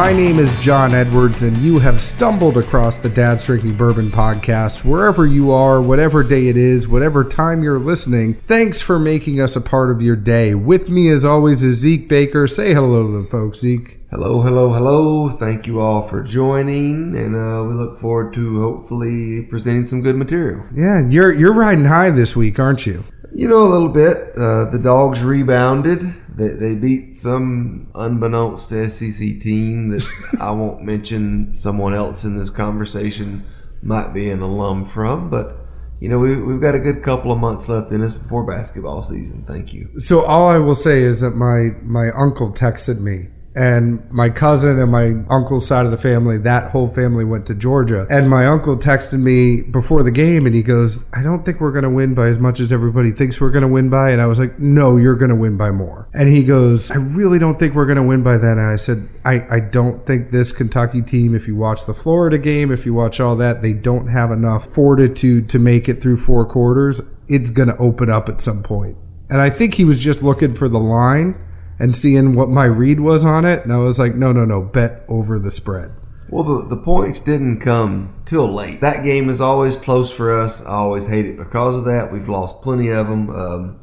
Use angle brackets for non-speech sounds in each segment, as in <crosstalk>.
My name is John Edwards, and you have stumbled across the Dad's Drinking Bourbon podcast. Wherever you are, whatever day it is, whatever time you're listening, thanks for making us a part of your day. With me, as always, is Zeke Baker. Say hello to the folks, Zeke. Hello, hello, hello. Thank you all for joining, and uh, we look forward to hopefully presenting some good material. Yeah, you're you're riding high this week, aren't you? You know, a little bit. Uh, the dogs rebounded. They, they beat some unbeknownst to SEC team that <laughs> I won't mention someone else in this conversation might be an alum from, but you know, we, we've got a good couple of months left in us before basketball season. Thank you. So all I will say is that my my uncle texted me and my cousin and my uncle's side of the family, that whole family went to Georgia. And my uncle texted me before the game and he goes, I don't think we're going to win by as much as everybody thinks we're going to win by. And I was like, No, you're going to win by more. And he goes, I really don't think we're going to win by that. And I said, I, I don't think this Kentucky team, if you watch the Florida game, if you watch all that, they don't have enough fortitude to make it through four quarters. It's going to open up at some point. And I think he was just looking for the line and seeing what my read was on it. And I was like, no, no, no, bet over the spread. Well, the, the points didn't come till late. That game is always close for us. I always hate it because of that. We've lost plenty of them. Um,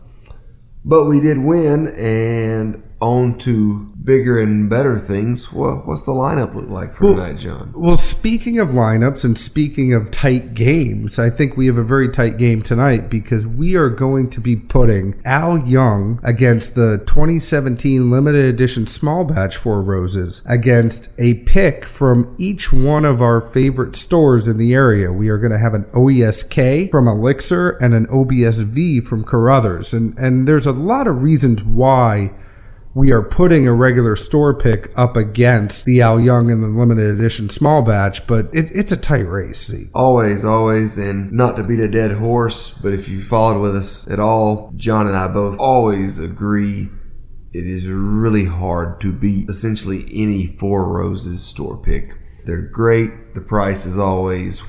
but we did win, and on to bigger and better things. What, what's the lineup look like for Well- tonight, John? Well, speaking of lineups and speaking of tight games, I think we have a very tight game tonight because we are going to be putting Al Young against the 2017 limited edition small batch Four Roses against a pick from each one of our favorite stores in the area. We are going to have an OESK from Elixir and an OBSV from Carruthers. And, and there's a lot of reasons why we are putting a regular store pick up against the Al Young and the limited edition small batch, but it, it's a tight race. See. Always, always, and not to beat a dead horse, but if you followed with us at all, John and I both always agree it is really hard to beat essentially any Four Roses store pick. They're great. The price is always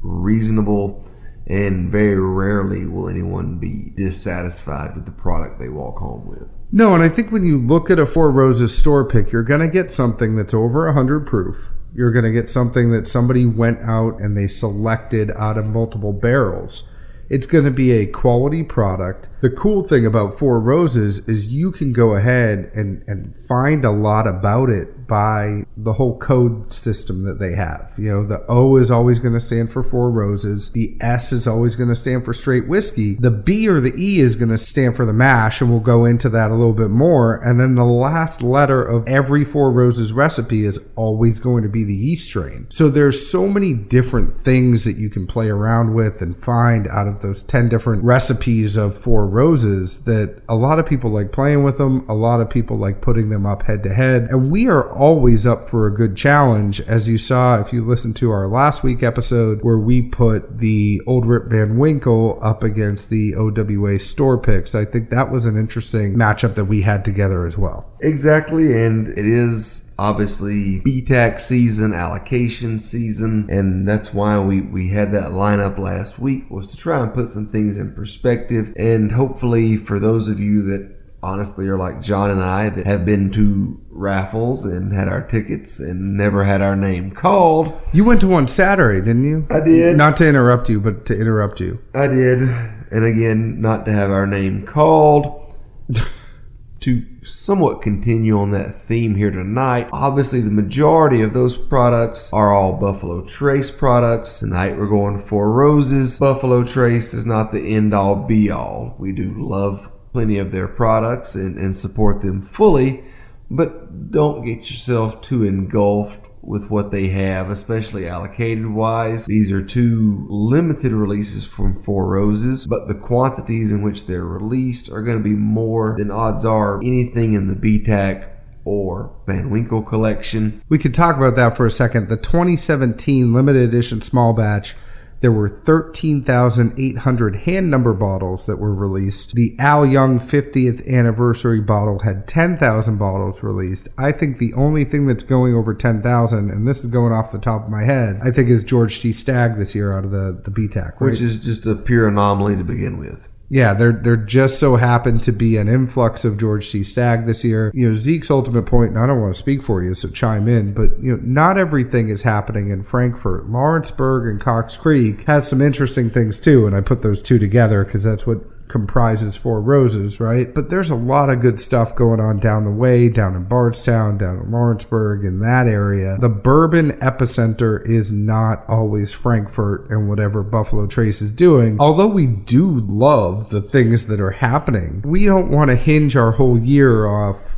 reasonable, and very rarely will anyone be dissatisfied with the product they walk home with. No, and I think when you look at a Four Roses store pick, you're going to get something that's over 100 proof. You're going to get something that somebody went out and they selected out of multiple barrels. It's going to be a quality product. The cool thing about Four Roses is you can go ahead and, and find a lot about it by the whole code system that they have. You know, the O is always going to stand for Four Roses. The S is always going to stand for straight whiskey. The B or the E is going to stand for the mash, and we'll go into that a little bit more. And then the last letter of every Four Roses recipe is always going to be the yeast strain. So there's so many different things that you can play around with and find out of those 10 different recipes of Four Roses that a lot of people like playing with them. A lot of people like putting them up head to head. And we are always up for a good challenge. As you saw, if you listened to our last week episode where we put the Old Rip Van Winkle up against the OWA store picks, I think that was an interesting matchup that we had together as well. Exactly, and it is obviously BTAC season, allocation season, and that's why we, we had that lineup last week was to try and put some things in perspective and hopefully for those of you that honestly are like John and I that have been to raffles and had our tickets and never had our name called. You went to one Saturday, didn't you? I did. Not to interrupt you, but to interrupt you. I did. And again, not to have our name called. <laughs> to somewhat continue on that theme here tonight, obviously the majority of those products are all Buffalo Trace products. Tonight we're going for Roses. Buffalo Trace is not the end all be all. We do love plenty of their products and, and support them fully, but don't get yourself too engulfed with what they have, especially allocated wise. These are two limited releases from Four Roses, but the quantities in which they're released are going to be more than odds are anything in the BTAC or Van Winkle collection. We could talk about that for a second. The 2017 limited edition small batch, there were 13,800 hand number bottles that were released. The Al Young 50th anniversary bottle had 10,000 bottles released. I think the only thing that's going over 10,000, and this is going off the top of my head, I think is George T. Stagg this year out of the, the BTAC, right? Which is just a pure anomaly to begin with. Yeah, there there just so happened to be an influx of George T. Stagg this year. You know, Zeke's ultimate point, and I don't want to speak for you, so chime in, but you know, not everything is happening in Frankfort. Lawrenceburg and Cox Creek has some interesting things too, and I put those two together because that's what comprises Four Roses, right? But there's a lot of good stuff going on down the way, down in Bardstown, down in Lawrenceburg, in that area. The bourbon epicenter is not always Frankfort and whatever Buffalo Trace is doing. Although we do love the things that are happening, we don't want to hinge our whole year off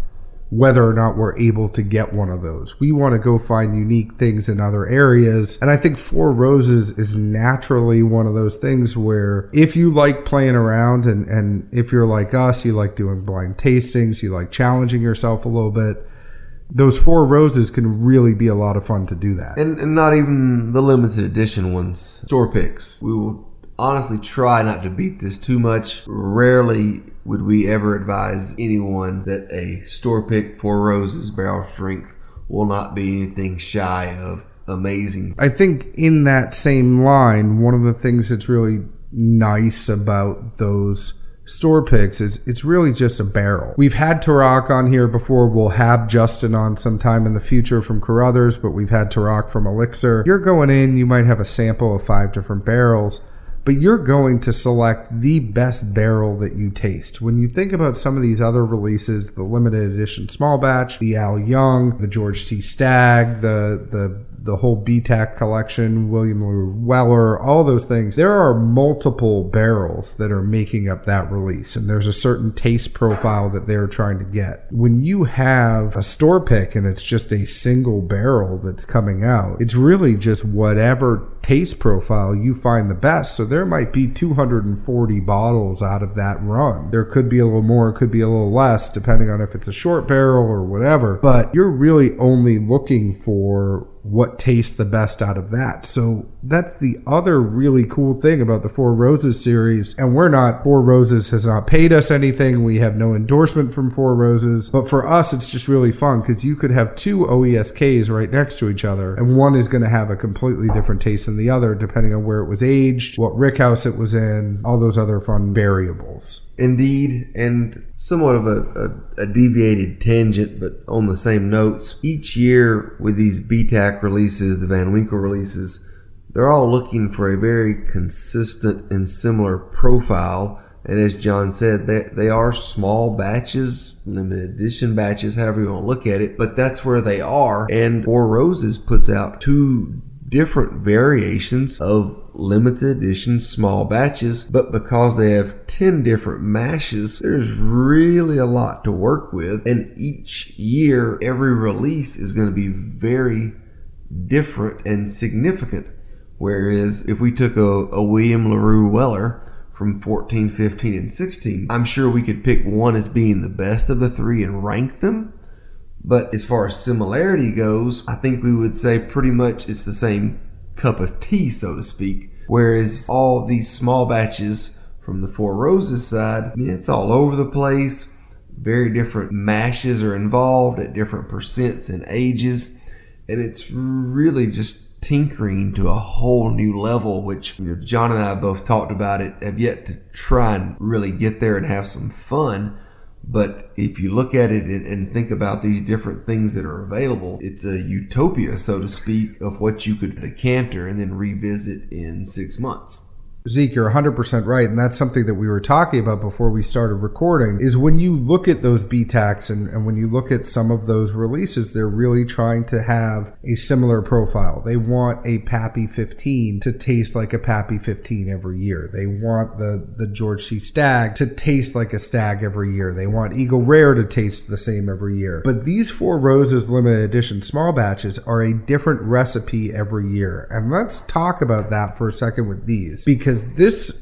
whether or not we're able to get one of those. We want to go find unique things in other areas. And I think Four Roses is naturally one of those things where if you like playing around and, and if you're like us, you like doing blind tastings, you like challenging yourself a little bit. Those four roses can really be a lot of fun to do that. And, and not even the limited edition ones, store picks. We will honestly try not to beat this too much. Rarely would we ever advise anyone that a store pick Four Roses barrel strength will not be anything shy of amazing. I think in that same line, one of the things that's really nice about those store picks is it's really just a barrel. We've had Tarak on here before. We'll have Justin on sometime in the future from Carruthers, but we've had Tarak from Elixir. You're going in, you might have a sample of five different barrels but you're going to select the best barrel that you taste. When you think about some of these other releases, the limited edition small batch, the Al Young, the George T. Stagg, the the the whole BTAC collection, William Weller, all those things. There are multiple barrels that are making up that release, and there's a certain taste profile that they're trying to get. When you have a store pick and it's just a single barrel that's coming out, it's really just whatever taste profile you find the best. So there might be 240 bottles out of that run. There could be a little more, could be a little less, depending on if it's a short barrel or whatever. But you're really only looking for what tastes the best out of that. So that's the other really cool thing about the Four Roses series. And we're not, Four Roses has not paid us anything. We have no endorsement from Four Roses. But for us, it's just really fun because you could have two OESKs right next to each other, and one is going to have a completely different taste than the other, depending on where it was aged, what rickhouse it was in, all those other fun variables. Indeed, and somewhat of a, a, a, deviated tangent, but on the same notes. Each year with these BTAC releases, the Van Winkle releases, they're all looking for a very consistent and similar profile. And as John said, they, they are small batches, limited edition batches, however you want to look at it, but that's where they are. And Four Roses puts out two different variations of limited edition small batches, but because they have 10 different mashes, there's really a lot to work with. And each year, every release is going to be very different and significant. Whereas if we took a, a William LaRue Weller from 14, 15, and 16, I'm sure we could pick one as being the best of the three and rank them. But as far as similarity goes, I think we would say pretty much it's the same cup of tea, so to speak. Whereas all these small batches from the Four Roses side, I mean, it's all over the place. Very different mashes are involved at different percents and ages. And it's really just tinkering to a whole new level, which you know, John and I both talked about it, have yet to try and really get there and have some fun. But if you look at it and, think about these different things that are available, it's a utopia, so to speak, of what you could decanter and then revisit in six months. Zeke, you're 100% right. And that's something that we were talking about before we started recording is when you look at those BTACs and, and when you look at some of those releases, they're really trying to have a similar profile. They want a Pappy 15 to taste like a Pappy 15 every year. They want the, the George T. Stagg to taste like a stag every year. They want Eagle Rare to taste the same every year. But these Four Roses limited edition small batches are a different recipe every year. And let's talk about that for a second with these because because this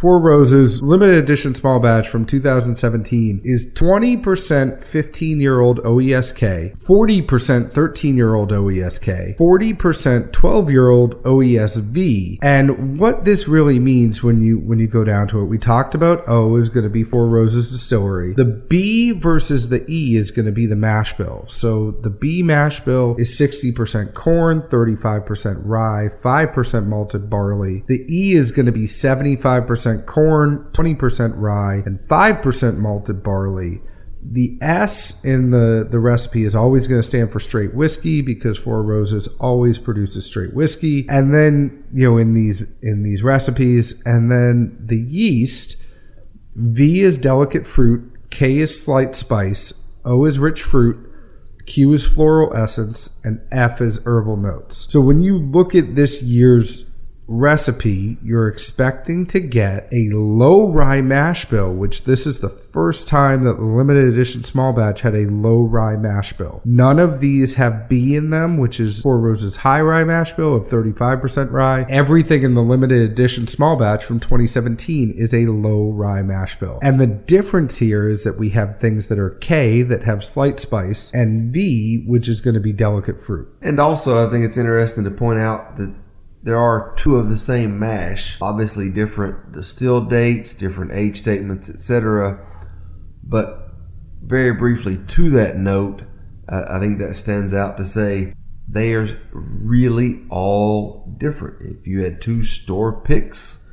Four Roses limited edition small batch from 2017 is 20% 15 year old OESK, 40% 13 year old OESK, 40% 12 year old OESV. And what this really means when you when you go down to it, we talked about O is going to be Four Roses Distillery. The B versus the E is going to be the mash bill. So the B mash bill is 60% corn, 35% rye, 5% malted barley. The E is going to be 75% 25% corn, 20% rye, and 5% malted barley. The S in the, the recipe is always going to stand for straight whiskey because Four Roses always produces straight whiskey. And then, you know, in these in these recipes, and then the yeast, V is delicate fruit, K is slight spice, O is rich fruit, Q is floral essence, and F is herbal notes. So when you look at this year's recipe, you're expecting to get a low rye mash bill, which this is the first time that the limited edition small batch had a low rye mash bill. None of these have B in them, which is Four Roses high rye mash bill of 35% rye. Everything in the limited edition small batch from 2017 is a low rye mash bill. And the difference here is that we have things that are K that have slight spice and V, which is going to be delicate fruit. And also, I think it's interesting to point out that there are two of the same mash, obviously different distill dates, different age statements, etc. But very briefly to that note, uh, I think that stands out to say they are really all different. If you had two store picks,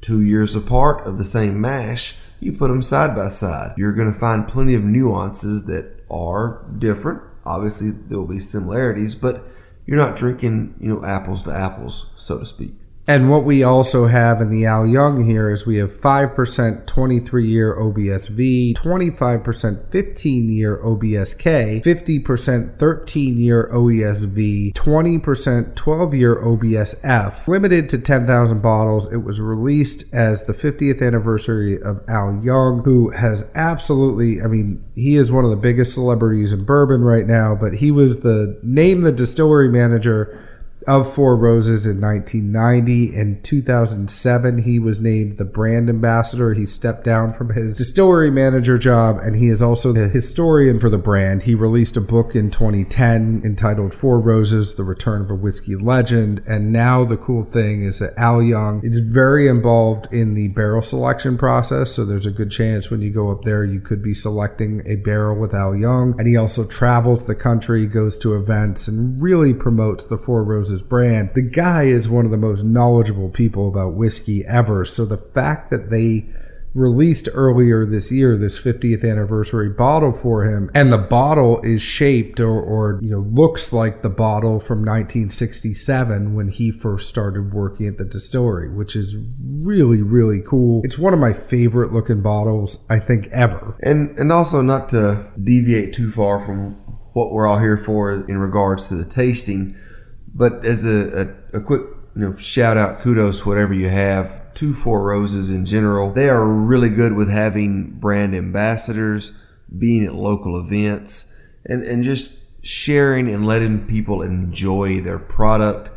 two years apart of the same mash, you put them side by side. You're going to find plenty of nuances that are different. Obviously, there will be similarities, but you're not drinking, you know, apples to apples, so to speak. And what we also have in the Al Young here is we have 5% 23 year OBSV, 25% 15 year OBSK, 50% 13 year OESV, 20% 12 year OBSF. Limited to 10,000 bottles. It was released as the 50th anniversary of Al Young, who has absolutely, I mean, he is one of the biggest celebrities in bourbon right now, but he was the name the distillery manager of Four Roses in 1990. In 2007, he was named the brand ambassador. He stepped down from his distillery manager job, and he is also the historian for the brand. He released a book in 2010 entitled Four Roses The Return of a Whiskey Legend. And now the cool thing is that Al Young is very involved in the barrel selection process. So there's a good chance when you go up there, you could be selecting a barrel with Al Young. And he also travels the country, goes to events, and really promotes the Four Roses brand. The guy is one of the most knowledgeable people about whiskey ever. So the fact that they released earlier this year this 50th anniversary bottle for him and the bottle is shaped or, or you know looks like the bottle from 1967 when he first started working at the distillery which is really really cool it's one of my favorite looking bottles i think ever And and also not to deviate too far from what we're all here for in regards to the tasting, but as a, a, a quick you know shout out, kudos, whatever you have to Four Roses in general. They are really good with having brand ambassadors, being at local events, and and just sharing and letting people enjoy their product.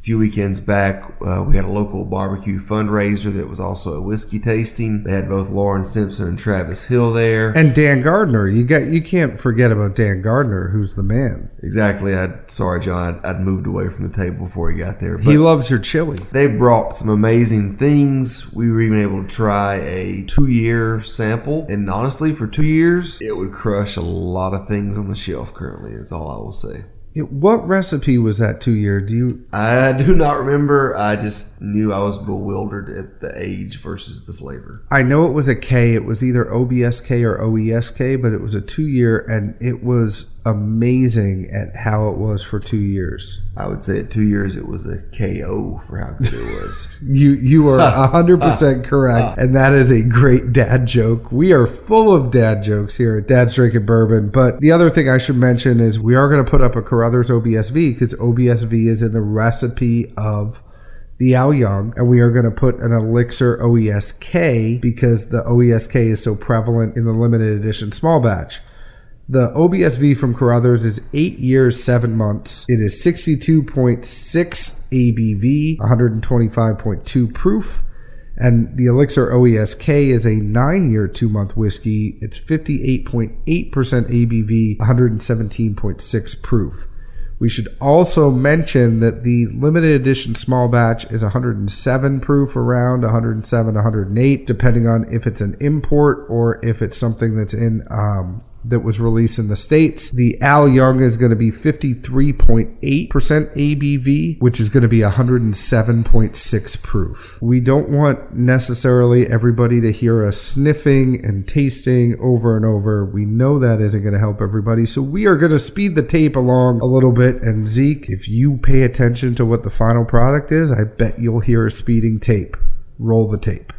A few weekends back, uh, we had a local barbecue fundraiser that was also a whiskey tasting. They had both Lauren Simpson and Travis Hill there. and dan gardner you got you can't forget about dan gardner who's the man Exactly. I sorry, John. I'd, I'd moved away from the table before he got there. But he loves your chili they brought some amazing things. We were even able to try a two-year sample, and honestly, for two years, it would crush a lot of things on the shelf. Currently, is all I will say. Yeah, what recipe was that two year do you I do not remember. I just knew I was bewildered at the age versus the flavor. I know it was a K. It was either OBSK or OESK, but it was a two year, and it was amazing at how it was for two years. I would say at two years, it was a KO for how good it was. <laughs> You you are hundred percent correct, and that is a great dad joke. We are full of dad jokes here at Dad's Drinking Bourbon. But the other thing I should mention is we are going to put up a Carruthers OBSV because OBSV is in the recipe of the Al Young, and we are going to put an Elixir OESK because the OESK is so prevalent in the limited edition small batch. The OBSV from Carruthers is 8 years, 7 months. It is 62.6 ABV, 125.2 proof. And the Elixir OESK is a 9 year, 2 month whiskey. It's 58.8% ABV, 117.6 proof. We should also mention that the limited edition small batch is 107 proof, around 107, 108, depending on if it's an import or if it's something that's in um, that was released in the States. The Al Young is going to be 53.8% ABV, which is going to be 107.6 proof. We don't want necessarily everybody to hear us sniffing and tasting over and over. We know that isn't going to help everybody. So we are going to speed the tape along a little bit. And Zeke, if you pay attention to what the final product is, I bet you'll hear a speeding tape. Roll the tape.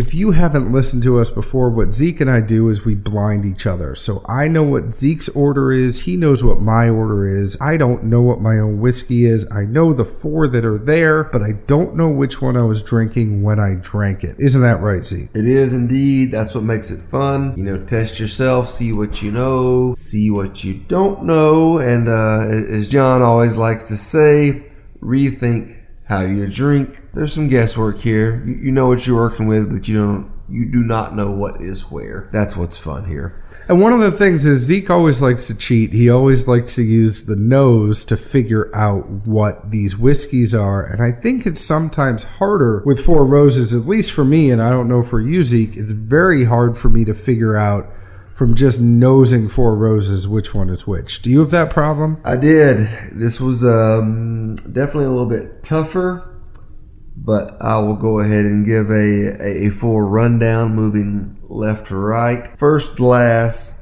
If you haven't listened to us before, what Zeke and I do is we blind each other. So I know what Zeke's order is. He knows what my order is. I don't know what my own whiskey is. I know the four that are there, but I don't know which one I was drinking when I drank it. Isn't that right, Zeke? It is indeed. That's what makes it fun. You know, test yourself, see what you know, see what you don't know. And uh, as John always likes to say, rethink how you drink. There's some guesswork here. You, know what you're working with, but you don't. You do not know what is where. That's what's fun here. And one of the things is Zeke always likes to cheat. He always likes to use the nose to figure out what these whiskeys are. And I think it's sometimes harder with Four Roses, at least for me, and I don't know for you, Zeke. It's very hard for me to figure out from just nosing Four Roses which one is which. Do you have that problem? I did. This was um, definitely a little bit tougher, but I will go ahead and give a, a full rundown moving left to right. First glass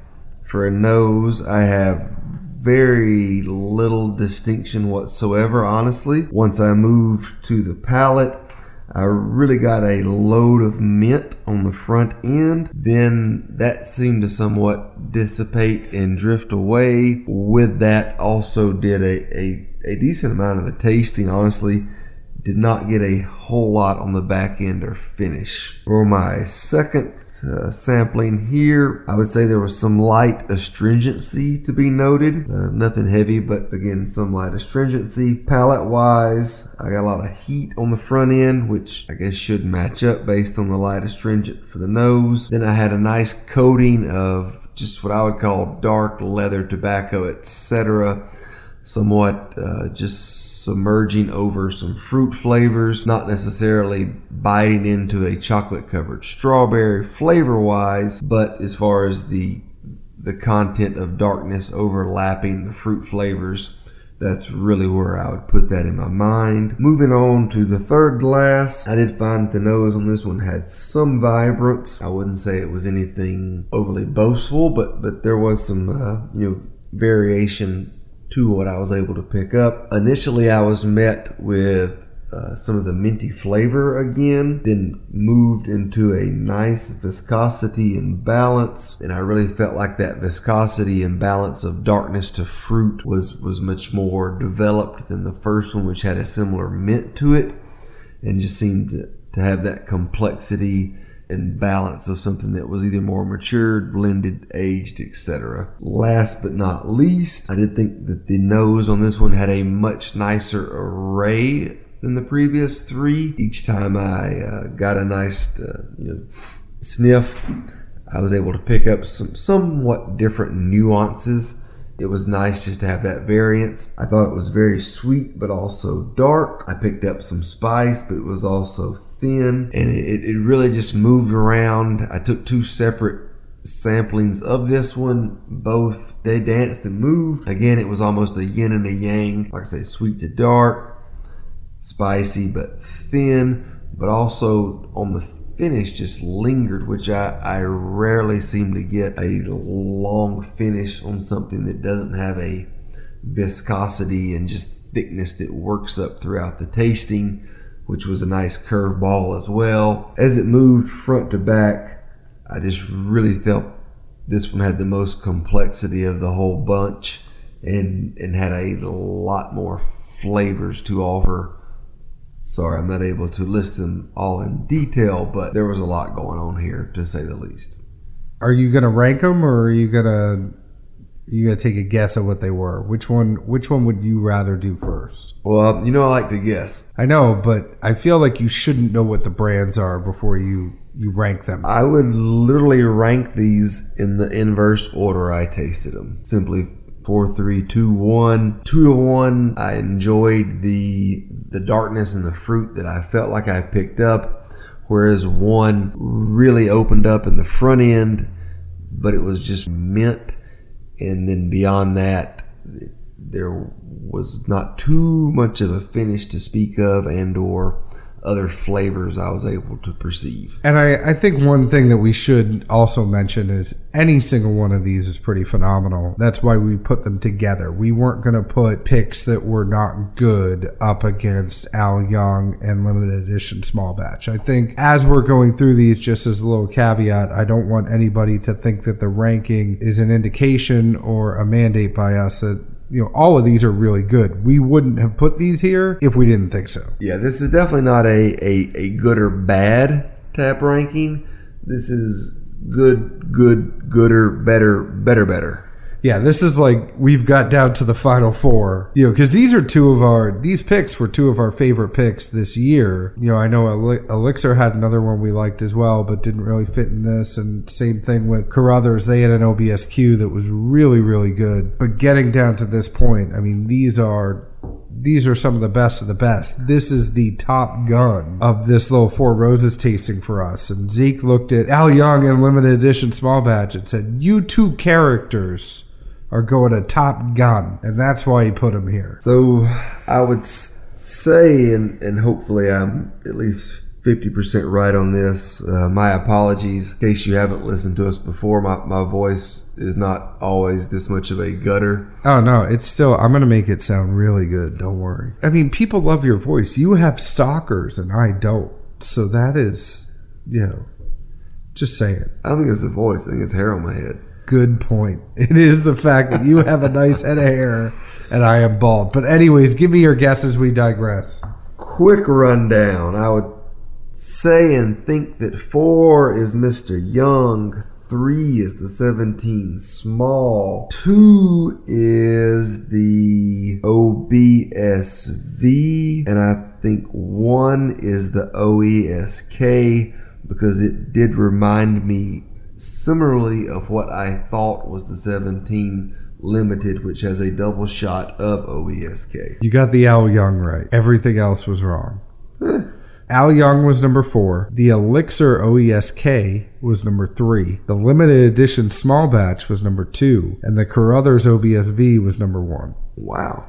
for a nose, I have very little distinction whatsoever, honestly. Once I moved to the palate, I really got a load of mint on the front end. Then that seemed to somewhat dissipate and drift away. With that, also did a, a, a decent amount of the tasting, honestly. Did not get a whole lot on the back end or finish. For my second uh, sampling here. I would say there was some light astringency to be noted. Uh, nothing heavy, but again, some light astringency. Palate wise, I got a lot of heat on the front end, which I guess should match up based on the light astringent for the nose. Then I had a nice coating of just what I would call dark leather tobacco, etc. Somewhat uh, just submerging over some fruit flavors, not necessarily biting into a chocolate covered strawberry flavor wise, but as far as the the content of darkness overlapping the fruit flavors, that's really where I would put that in my mind. Moving on to the third glass, I did find the nose on this one had some vibrance. I wouldn't say it was anything overly boastful, but but there was some uh, you know variation to what I was able to pick up. Initially, I was met with uh, some of the minty flavor again, then moved into a nice viscosity and balance. And I really felt like that viscosity and balance of darkness to fruit was, was much more developed than the first one, which had a similar mint to it and just seemed to, to have that complexity and balance of something that was either more matured, blended, aged, etc. Last but not least, I did think that the nose on this one had a much nicer array than the previous three. Each time I uh, got a nice uh, you know, sniff, I was able to pick up some somewhat different nuances. It was nice just to have that variance. I thought it was very sweet, but also dark. I picked up some spice, but it was also thin and it, it really just moved around. I took two separate samplings of this one. Both they danced and moved. Again, it was almost a yin and a yang. Like I say, sweet to dark, spicy but thin, but also on the finish just lingered, which I, I rarely seem to get a long finish on something that doesn't have a viscosity and just thickness that works up throughout the tasting which was a nice curveball as well. As it moved front to back, I just really felt this one had the most complexity of the whole bunch and, and had a lot more flavors to offer. Sorry, I'm not able to list them all in detail, but there was a lot going on here to say the least. Are you going to rank them or are you going to you got to take a guess at what they were. Which one? Which one would you rather do first? Well, you know, I like to guess. I know, but I feel like you shouldn't know what the brands are before you you rank them. I would literally rank these in the inverse order I tasted them. Simply four, three, two, one. Two to one. I enjoyed the the darkness and the fruit that I felt like I picked up. whereas one really opened up in the front end, but it was just mint. And then beyond that, there was not too much of a finish to speak of and or other flavors I was able to perceive. And I, I think one thing that we should also mention is any single one of these is pretty phenomenal. That's why we put them together. We weren't going to put picks that were not good up against Al Young and limited edition small batch. I think as we're going through these, just as a little caveat, I don't want anybody to think that the ranking is an indication or a mandate by us that you know, all of these are really good. We wouldn't have put these here if we didn't think so. Yeah, this is definitely not a, a, a good or bad tap ranking. This is good, good, gooder, better, better, better yeah, this is like we've got down to the final four. You know, because these are two of our these picks were two of our favorite picks this year. You know, I know Elixir had another one we liked as well, but didn't really fit in this. And same thing with Carruthers; they had an OBSQ that was really, really good. But getting down to this point, I mean, these are these are some of the best of the best. This is the top gun of this little Four Roses tasting for us. And Zeke looked at Al Young in limited edition small batch and said, You two characters are going to Top Gun, and that's why he put him here. So I would say, and, and hopefully I'm at least 50% right on this. Uh, my apologies in case you haven't listened to us before. My, my voice is not always this much of a gutter. Oh, no, it's still, I'm going to make it sound really good. Don't worry. I mean, people love your voice. You have stalkers, and I don't. So that is, you know, just saying. it. I don't think it's the voice. I think it's hair on my head good point. <laughs> It is the fact that you have a nice head of hair and I am bald. But anyways, give me your guesses. We digress. Quick rundown. I would say and think that four is Mr. Young. Three is the 17 small. Two is the OBSV. And I think one is the OESK because it did remind me similarly of what I thought was the 17 Limited, which has a double shot of OESK. You got the Al Young right. Everything else was wrong. Eh, Al Young was number four. The Elixir OESK was number three. The limited edition small batch was number two. And the Carruthers OBSV was number one. Wow.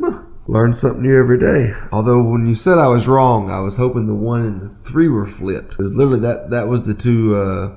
Huh. Learn something new every day. Although when you said I was wrong, I was hoping the one and the three were flipped. It was literally that that was the two uh,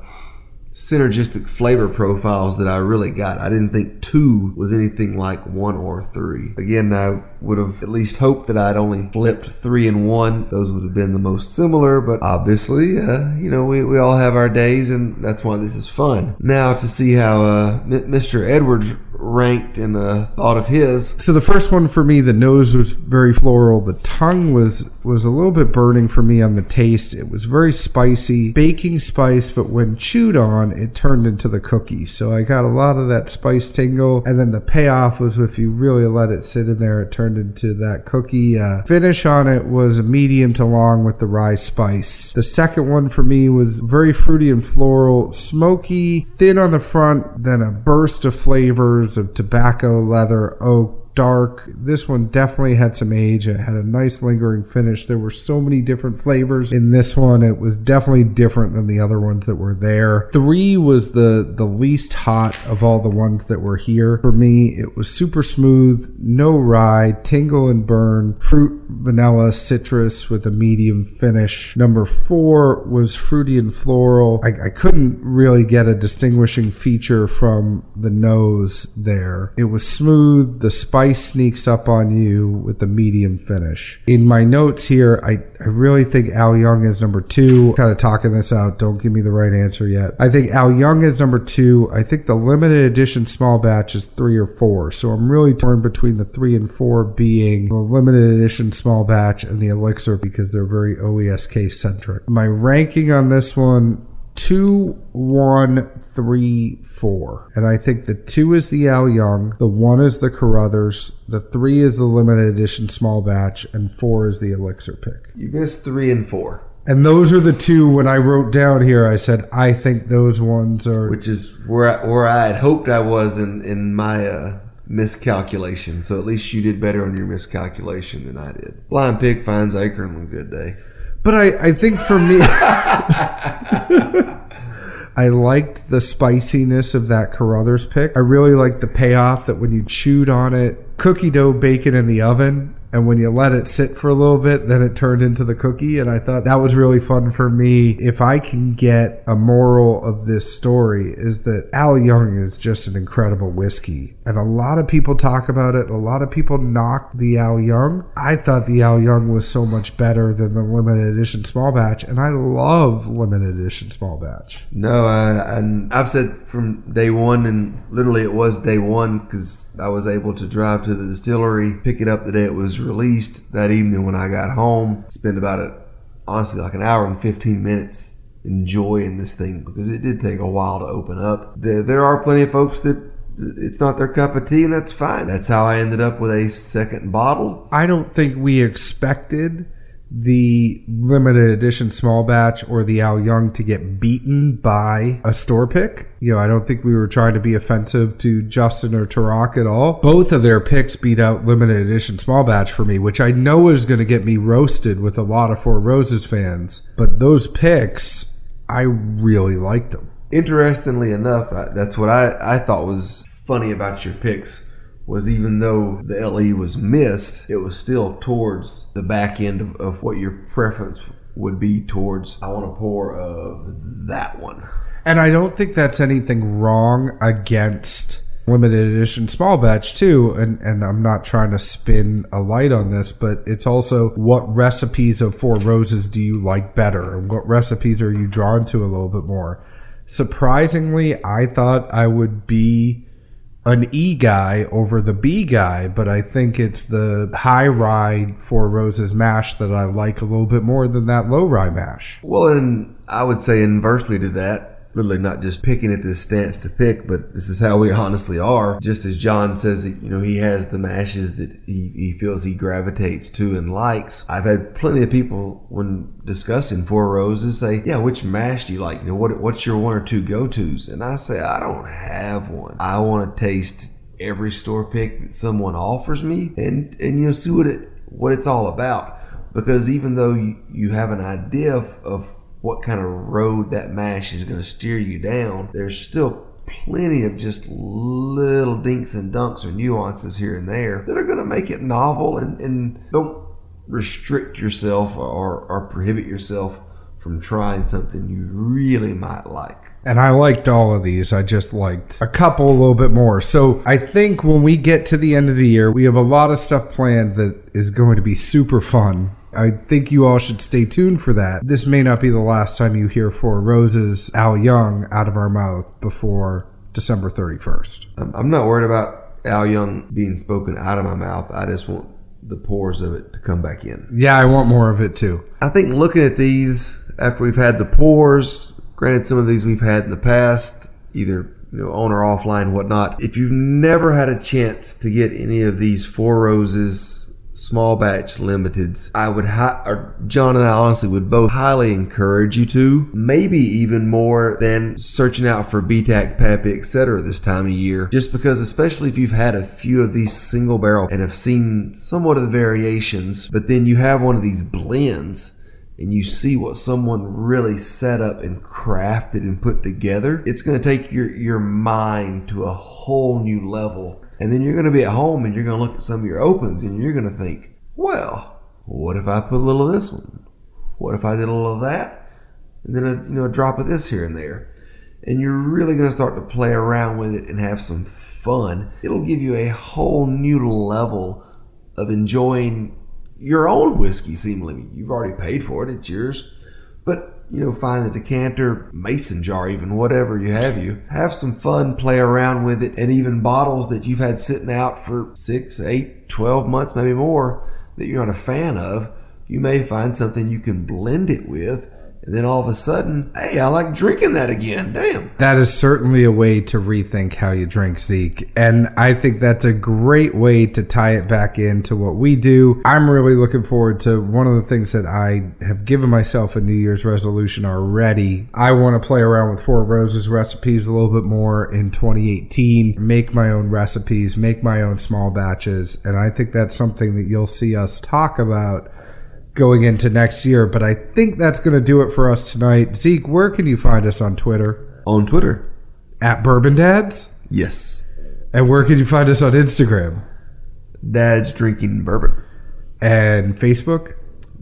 synergistic flavor profiles that I really got. I didn't think two was anything like one or three. Again, I would have at least hoped that I'd only flipped three and one. Those would have been the most similar, but obviously, uh, you know, we, we all have our days, and that's why this is fun. Now to see how uh, Mr. Edwards ranked in uh, thought of his. So the first one for me, the nose was very floral. The tongue was was a little bit burning for me on the taste. It was very spicy, baking spice, but when chewed on, it turned into the cookie. So I got a lot of that spice tingle, and then the payoff was if you really let it sit in there, it turned into that cookie. Uh, finish on it was a medium to long with the rye spice. The second one for me was very fruity and floral, smoky, thin on the front, then a burst of flavors of tobacco, leather, oak, dark. This one definitely had some age. It had a nice lingering finish. There were so many different flavors in this one. It was definitely different than the other ones that were there. Three was the the least hot of all the ones that were here. For me, it was super smooth, no rye, tingle and burn, fruit, vanilla, citrus with a medium finish. Number four was fruity and floral. I, I couldn't really get a distinguishing feature from the nose there. It was smooth. The spice spice sneaks up on you with a medium finish. In my notes here, I, I really think Al Young is number two. Kind of talking this out. Don't give me the right answer yet. I think Al Young is number two. I think the limited edition small batch is three or four. So I'm really torn between the three and four being the limited edition small batch and the elixir because they're very OESK centric. My ranking on this one two, one, three, four. And I think the two is the Al Young, the one is the Carruthers, the three is the limited edition small batch, and four is the Elixir pick. You missed three and four. And those are the two. When I wrote down here, I said I think those ones are, which is where I, where I had hoped I was in in my uh, miscalculation. So at least you did better on your miscalculation than I did. Blind pig finds acorn on a good day. But I, I think for me, <laughs> I liked the spiciness of that Carruthers pick. I really liked the payoff that when you chewed on it, cookie dough bacon in the oven, and when you let it sit for a little bit, then it turned into the cookie. And I thought that was really fun for me. If I can get a moral of this story, is that Al Young is just an incredible whiskey. And a lot of people talk about it. A lot of people knock the Al Young. I thought the Al Young was so much better than the limited edition small batch. And I love limited edition small batch. No, I, and I've said from day one, and literally it was day one because I was able to drive to the distillery, pick it up the day it was released that evening when I got home. Spend about it, honestly, like an hour and 15 minutes enjoying this thing because it did take a while to open up. There, there are plenty of folks that it's not their cup of tea, and that's fine. That's how I ended up with a second bottle. I don't think we expected the limited edition small batch or the Al Young to get beaten by a store pick. You know, I don't think we were trying to be offensive to Justin or Tarak at all. Both of their picks beat out limited edition small batch for me, which I know is going to get me roasted with a lot of Four Roses fans. But those picks, I really liked them. Interestingly enough, that's what I, I thought was funny about your picks was even though the LE was missed, it was still towards the back end of, of what your preference would be towards. I want to pour of that one. And I don't think that's anything wrong against limited edition small batch too and and I'm not trying to spin a light on this but it's also what recipes of four roses do you like better and what recipes are you drawn to a little bit more surprisingly I thought I would be an E guy over the B guy, but I think it's the high rye Four Roses mash that I like a little bit more than that low rye mash. Well, and I would say inversely to that, literally not just picking at this stance to pick, but this is how we <laughs> honestly are. Just as John says, you know, he has the mashes that he, he feels he gravitates to and likes. I've had plenty of people when discussing Four Roses say, yeah, which mash do you like? You know, what, what's your one or two go-tos? And I say, I don't have one. I want to taste every store pick that someone offers me and, and you know, see what it, what it's all about. Because even though you, you have an idea of, of what kind of road that mash is going to steer you down, there's still plenty of just little dinks and dunks or nuances here and there that are going to make it novel and, and don't restrict yourself or, or prohibit yourself from trying something you really might like. And I liked all of these. I just liked a couple a little bit more. So I think when we get to the end of the year, we have a lot of stuff planned that is going to be super fun. I think you all should stay tuned for that. This may not be the last time you hear Four Roses Al Young out of our mouth before December 31st. I'm not worried about Al Young being spoken out of my mouth. I just want the pours of it to come back in. Yeah, I want more of it too. I think looking at these after we've had the pours, granted some of these we've had in the past, either you know, on or offline, whatnot. If you've never had a chance to get any of these Four Roses small batch limiteds, I would, hi- or John and I honestly would both highly encourage you to, maybe even more than searching out for BTAC, Pappy, etc. this time of year. Just because, especially if you've had a few of these single barrel and have seen somewhat of the variations, but then you have one of these blends and you see what someone really set up and crafted and put together, it's going to take your, your mind to a whole new level and then you're going to be at home and you're going to look at some of your opens and you're going to think, well, what if I put a little of this one? What if I did a little of that? And then a, you know, a drop of this here and there. And you're really going to start to play around with it and have some fun. It'll give you a whole new level of enjoying your own whiskey, seemingly. You've already paid for it, it's yours. But you know, find the decanter, mason jar, even whatever you have you. Have some fun, play around with it, and even bottles that you've had sitting out for six, eight, twelve months, maybe more, that you're not a fan of. You may find something you can blend it with and then all of a sudden, hey, I like drinking that again. Damn. That is certainly a way to rethink how you drink, Zeke. And I think that's a great way to tie it back into what we do. I'm really looking forward to one of the things that I have given myself a New Year's resolution already. I want to play around with Four Roses recipes a little bit more in 2018, make my own recipes, make my own small batches. And I think that's something that you'll see us talk about going into next year. But I think that's going to do it for us tonight. Zeke, where can you find us on Twitter? On Twitter. At Bourbon Dads? Yes. And where can you find us on Instagram? Dad's drinking bourbon. And Facebook?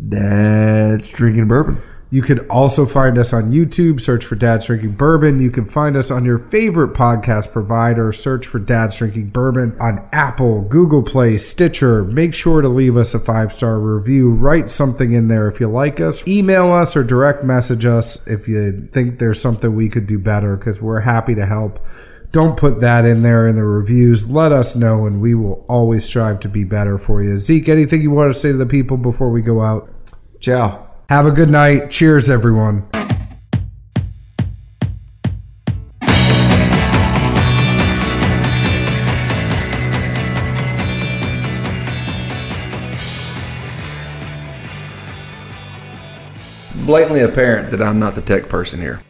Dad's drinking bourbon. You can also find us on YouTube, search for Dad's Drinking Bourbon. You can find us on your favorite podcast provider, search for Dad's Drinking Bourbon on Apple, Google Play, Stitcher. Make sure to leave us a five star review. Write something in there if you like us. Email us or direct message us if you think there's something we could do better because we're happy to help. Don't put that in there in the reviews. Let us know, and we will always strive to be better for you. Zeke, anything you want to say to the people before we go out? Ciao. Have a good night. Cheers, everyone. Blatantly apparent that I'm not the tech person here.